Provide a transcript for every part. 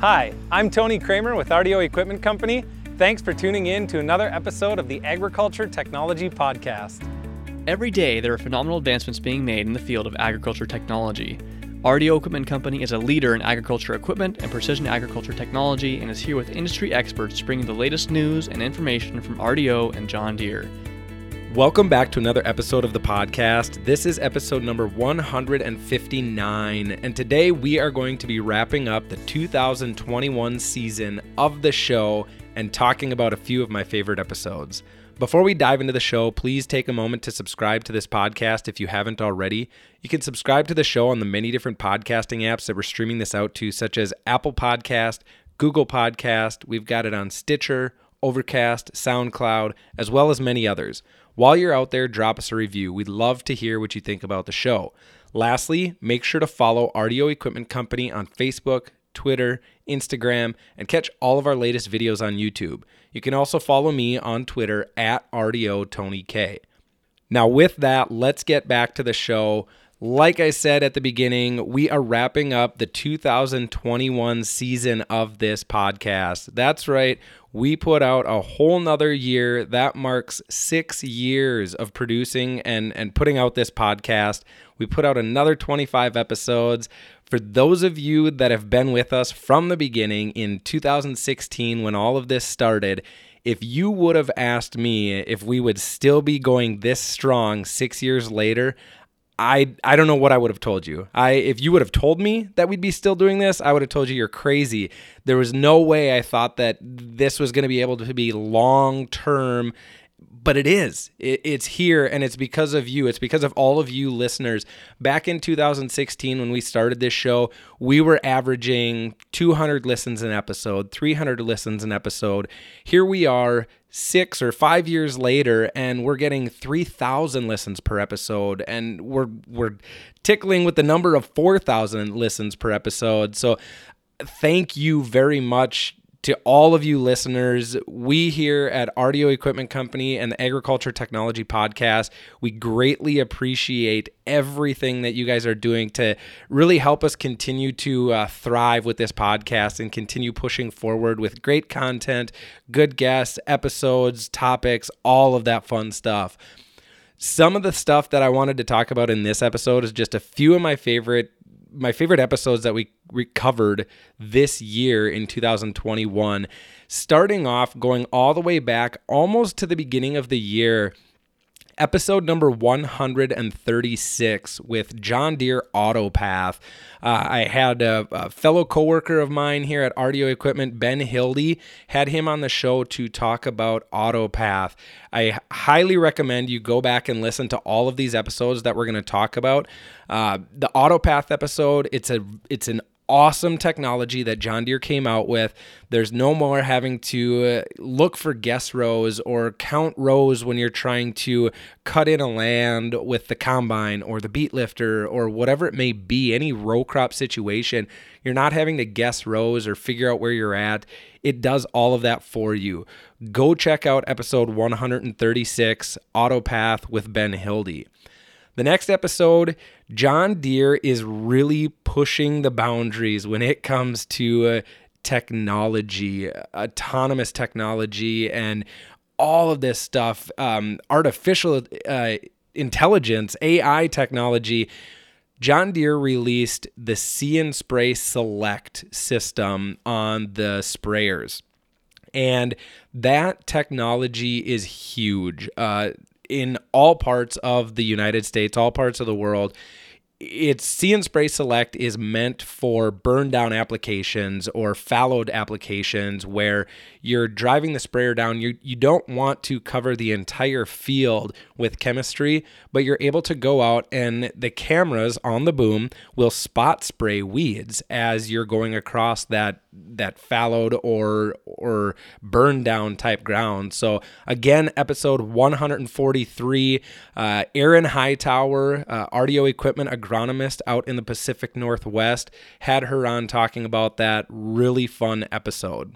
Hi, I'm Tony Kramer with RDO Equipment Company. Thanks for tuning in to another episode of the Agriculture Technology Podcast. Every day, there are phenomenal advancements being made in the field of agriculture technology. RDO Equipment Company is a leader in agriculture equipment and precision agriculture technology and is here with industry experts bringing the latest news and information from RDO and John Deere. Welcome back to another episode of the podcast. This is episode number 159, and today we are going to be wrapping up the 2021 season of the show and talking about a few of my favorite episodes. Before we dive into the show, please take a moment to subscribe to this podcast if you haven't already. You can subscribe to the show on the many different podcasting apps that we're streaming this out to, such as Apple Podcast, Google Podcast. We've got it on Stitcher, Overcast, SoundCloud, as well as many others. While you're out there, drop us a review. We'd love to hear what you think about the show. Lastly, make sure to follow RDO Equipment Company on Facebook, Twitter, Instagram, and catch all of our latest videos on YouTube. You can also follow me on Twitter at RDO Tony K. Now, with that, let's get back to the show. Like I said at the beginning, we are wrapping up the 2021 season of this podcast. That's right. We put out a whole nother year. That marks six years of producing and, and putting out this podcast. We put out another 25 episodes. For those of you that have been with us from the beginning in 2016 when all of this started, if you would have asked me if we would still be going this strong six years later, I I don't know what I would have told you. I if you would have told me that we'd be still doing this, I would have told you you're crazy. There was no way I thought that this was going to be able to be long term but it is. It, it's here, and it's because of you. It's because of all of you listeners. Back in 2016, when we started this show, we were averaging 200 listens an episode, 300 listens an episode. Here we are, six or five years later, and we're getting 3,000 listens per episode, and we're we're tickling with the number of 4,000 listens per episode. So, thank you very much to all of you listeners, we here at RDO Equipment Company and the Agriculture Technology Podcast, we greatly appreciate everything that you guys are doing to really help us continue to uh, thrive with this podcast and continue pushing forward with great content, good guests, episodes, topics, all of that fun stuff. Some of the stuff that I wanted to talk about in this episode is just a few of my favorite my favorite episodes that we recovered this year in 2021 starting off going all the way back almost to the beginning of the year episode number 136 with John Deere Autopath. Uh, I had a, a, fellow coworker of mine here at RDO Equipment, Ben Hildy, had him on the show to talk about Autopath. I highly recommend you go back and listen to all of these episodes that we're going to talk about. Uh, the Autopath episode, it's a it's an awesome technology that John Deere came out with. There's no more having to uh, look for guess rows or count rows when you're trying to cut in a land with the combine or the beet lifter or whatever it may be, any row crop situation. You're not having to guess rows or figure out where you're at. It does all of that for you. Go check out episode 136 Autopath with Ben Hildy. The next episode, John Deere is really pushing the boundaries when it comes to uh, technology, autonomous technology, and all of this stuff, um, artificial uh, intelligence, AI technology. John Deere released the See and Spray Select system on the sprayers. And that technology is huge. Uh, in all parts of the United States, all parts of the world it's See and Spray Select is meant for burn down applications or fallowed applications where you're driving the sprayer down. You you don't want to cover the entire field with chemistry, but you're able to go out and the cameras on the boom will spot spray weeds as you're going across that that fallowed or or burn down type ground. So again, episode 143, uh, Erin Hightower, uh, RDO equipment agronomist out in the Pacific Northwest, had her on talking about that really fun episode.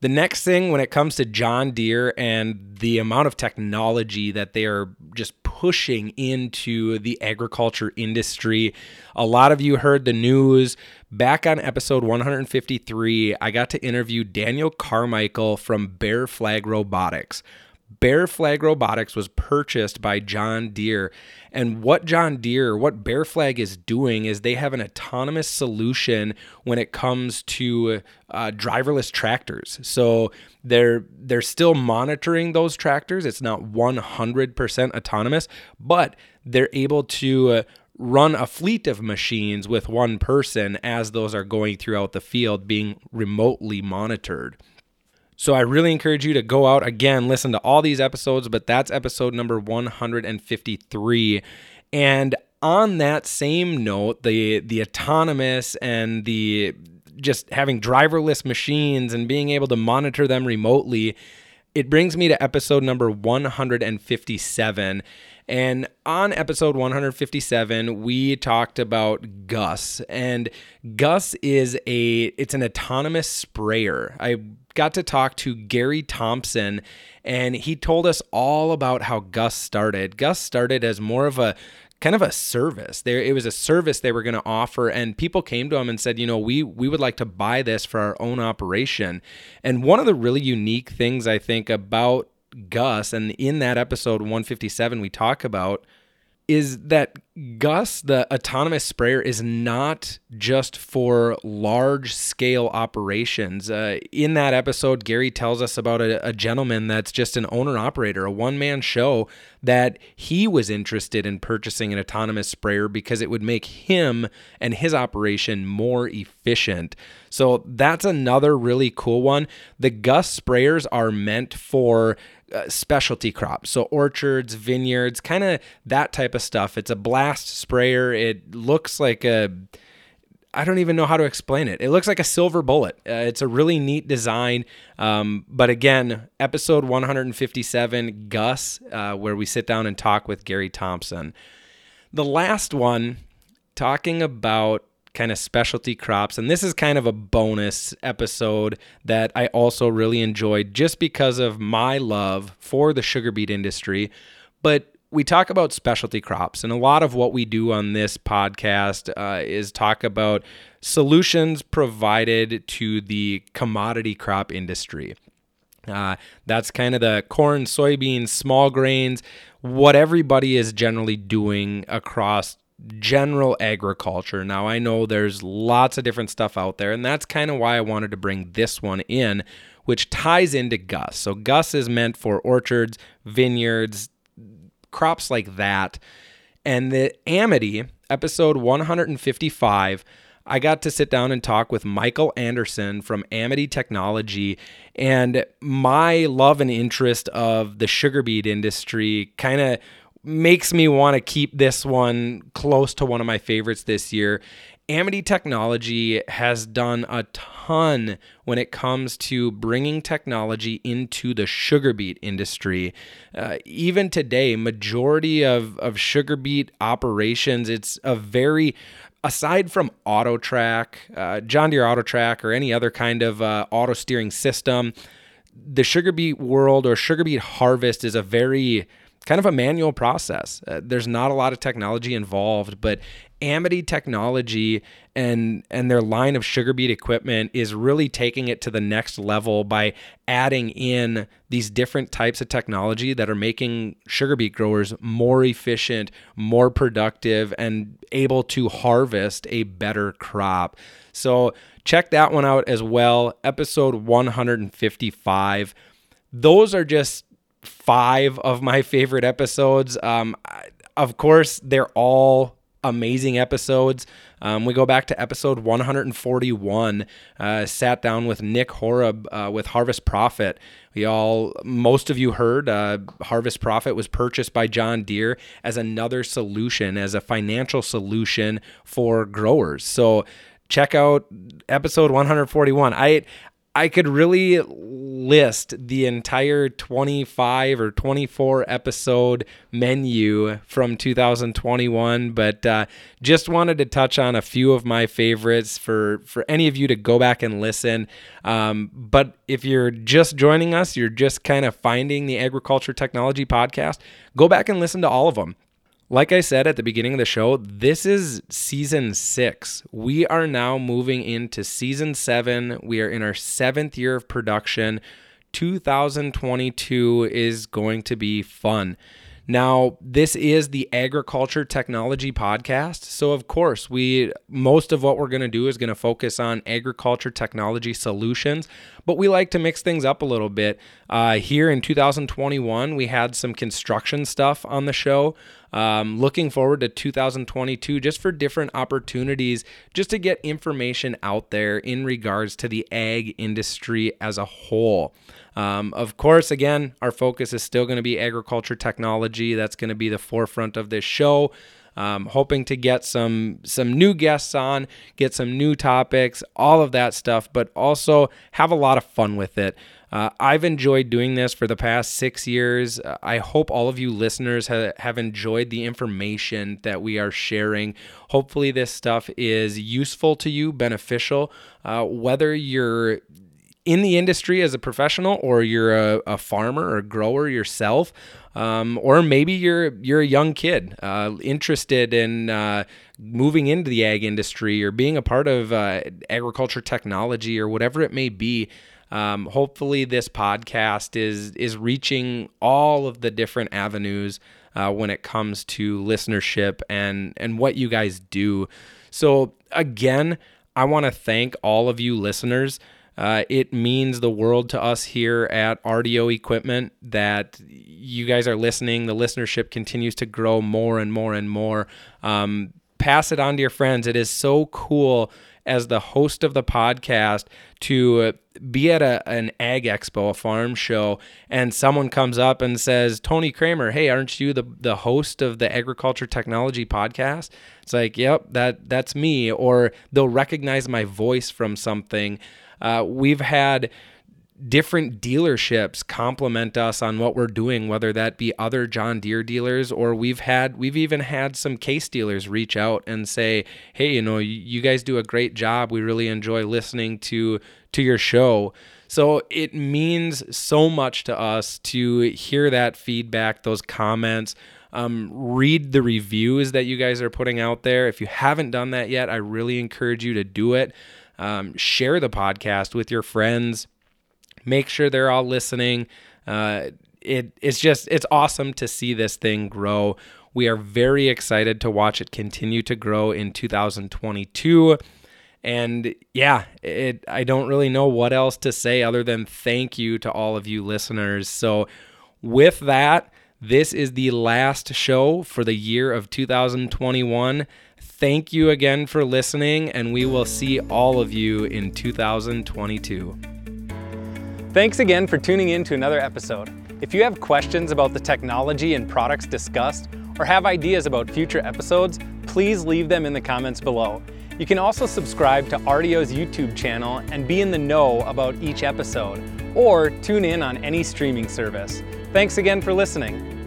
The next thing when it comes to John Deere and the amount of technology that they are just pushing into the agriculture industry, a lot of you heard the news back on episode 153. I got to interview Daniel Carmichael from Bear Flag Robotics. Bear Flag Robotics was purchased by John Deere. And what John Deere, what Bear Flag is doing is they have an autonomous solution when it comes to uh, driverless tractors. So they're they're still monitoring those tractors. It's not 100% autonomous, but they're able to uh, run a fleet of machines with one person as those are going throughout the field being remotely monitored. So I really encourage you to go out again, listen to all these episodes, but that's episode number 153. And on that same note, the the autonomous and the just having driverless machines and being able to monitor them remotely, it brings me to episode number 157. And on episode 157, we talked about GUSS. And GUSS is a it's an autonomous sprayer. I got to talk to Gary Thompson, and he told us all about how GUSS started. GUSS started as more of a kind of a service. There, it was a service they were going to offer, and people came to him and said, you know, we we would like to buy this for our own operation. And one of the really unique things I think about GUSS, and in that episode 157, we talk about is that GUSS, the autonomous sprayer, is not just for large scale operations. Uh, in that episode, Gary tells us about a, a gentleman that's just an owner operator, a one man show, that he was interested in purchasing an autonomous sprayer because it would make him and his operation more efficient. So that's another really cool one. The GUSS sprayers are meant for uh, specialty crops. So orchards, vineyards, kind of that type of stuff. It's a blast sprayer. It looks like a I don't even know how to explain it. It looks like a silver bullet. Uh, it's a really neat design. Um, but again, episode 157, GUSS, uh, where we sit down and talk with Gary Thompson. The last one, talking about kind of specialty crops. And this is kind of a bonus episode that I also really enjoyed just because of my love for the sugar beet industry. But we talk about specialty crops, and a lot of what we do on this podcast uh, is talk about solutions provided to the commodity crop industry. Uh, that's kind of the corn, soybeans, small grains, what everybody is generally doing across general agriculture. Now, I know there's lots of different stuff out there, and that's kind of why I wanted to bring this one in, which ties into GUSS. So, GUSS is meant for orchards, vineyards, crops like that. And the Amity, episode 155, I got to sit down and talk with Michael Anderson from Amity Technology. And my love and interest of the sugar beet industry kind of makes me want to keep this one close to one of my favorites this year. Amity Technology has done a ton when it comes to bringing technology into the sugar beet industry. Uh, even today, majority of, of sugar beet operations, it's a very aside from AutoTrac, uh, John Deere AutoTrac, or any other kind of uh, auto steering system, the sugar beet world or sugar beet harvest is a very kind of a manual process. Uh, there's not a lot of technology involved, but Amity Technology and and their line of sugar beet equipment is really taking it to the next level by adding in these different types of technology that are making sugar beet growers more efficient, more productive and able to harvest a better crop. So check that one out as well, episode 155. Those are just five of my favorite episodes. Um, of course, they're all amazing episodes. Um, we go back to episode 141. Uh, sat down with Nick Horob uh, with Harvest Profit. We all, most of you heard, uh, Harvest Profit was purchased by John Deere as another solution, as a financial solution for growers. So check out episode 141. I I could really list the entire 25 or 24 episode menu from 2021, but uh, just wanted to touch on a few of my favorites for for any of you to go back and listen. Um, but if you're just joining us, you're just kind of finding the agriculture technology podcast, go back and listen to all of them. Like I said at the beginning of the show, this is season six. We are now moving into season seven. We are in our seventh year of production. 2022 is going to be fun. Now, this is the agriculture technology podcast. So, of course, we most of what we're going to do is going to focus on agriculture technology solutions, but we like to mix things up a little bit. Uh, here in 2021, we had some construction stuff on the show. Um, looking forward to 2022 just for different opportunities, just to get information out there in regards to the ag industry as a whole. Um, of course, again, our focus is still going to be agriculture technology. That's going to be the forefront of this show. Um, hoping to get some some new guests on, get some new topics, all of that stuff, but also have a lot of fun with it. Uh, I've enjoyed doing this for the past six years. Uh, I hope all of you listeners ha- have enjoyed the information that we are sharing. Hopefully, this stuff is useful to you, beneficial. Uh, whether you're in the industry as a professional or you're a, a farmer or grower yourself um, or maybe you're you're a young kid uh, interested in uh, moving into the ag industry or being a part of uh, agriculture technology or whatever it may be um, hopefully this podcast is is reaching all of the different avenues uh, when it comes to listenership and and what you guys do so again i want to thank all of you listeners uh, it means the world to us here at RDO Equipment that you guys are listening. The listenership continues to grow more and more and more. Um, pass it on to your friends. It is so cool as the host of the podcast to be at a, an ag expo, a farm show, and someone comes up and says, Tony Kramer, hey, aren't you the, the host of the agriculture technology podcast? It's like, yep, that that's me. Or they'll recognize my voice from something. Uh, we've had different dealerships compliment us on what we're doing whether that be other John Deere dealers or we've had we've even had some case dealers reach out and say hey you know you guys do a great job. We really enjoy listening to to your show. So it means so much to us to hear that feedback those comments. Um, read the reviews that you guys are putting out there. If you haven't done that yet i really encourage you to do it. Um, share the podcast with your friends. Make sure they're all listening. Uh, it, it's just it's awesome to see this thing grow. We are very excited to watch it continue to grow in 2022. And yeah, it I don't really know what else to say other than thank you to all of you listeners. So with that, this is the last show for the year of 2021. Thank you again for listening, and we will see all of you in 2022. Thanks again for tuning in to another episode. If you have questions about the technology and products discussed, or have ideas about future episodes, please leave them in the comments below. You can also subscribe to RDO's YouTube channel and be in the know about each episode, or tune in on any streaming service. Thanks again for listening.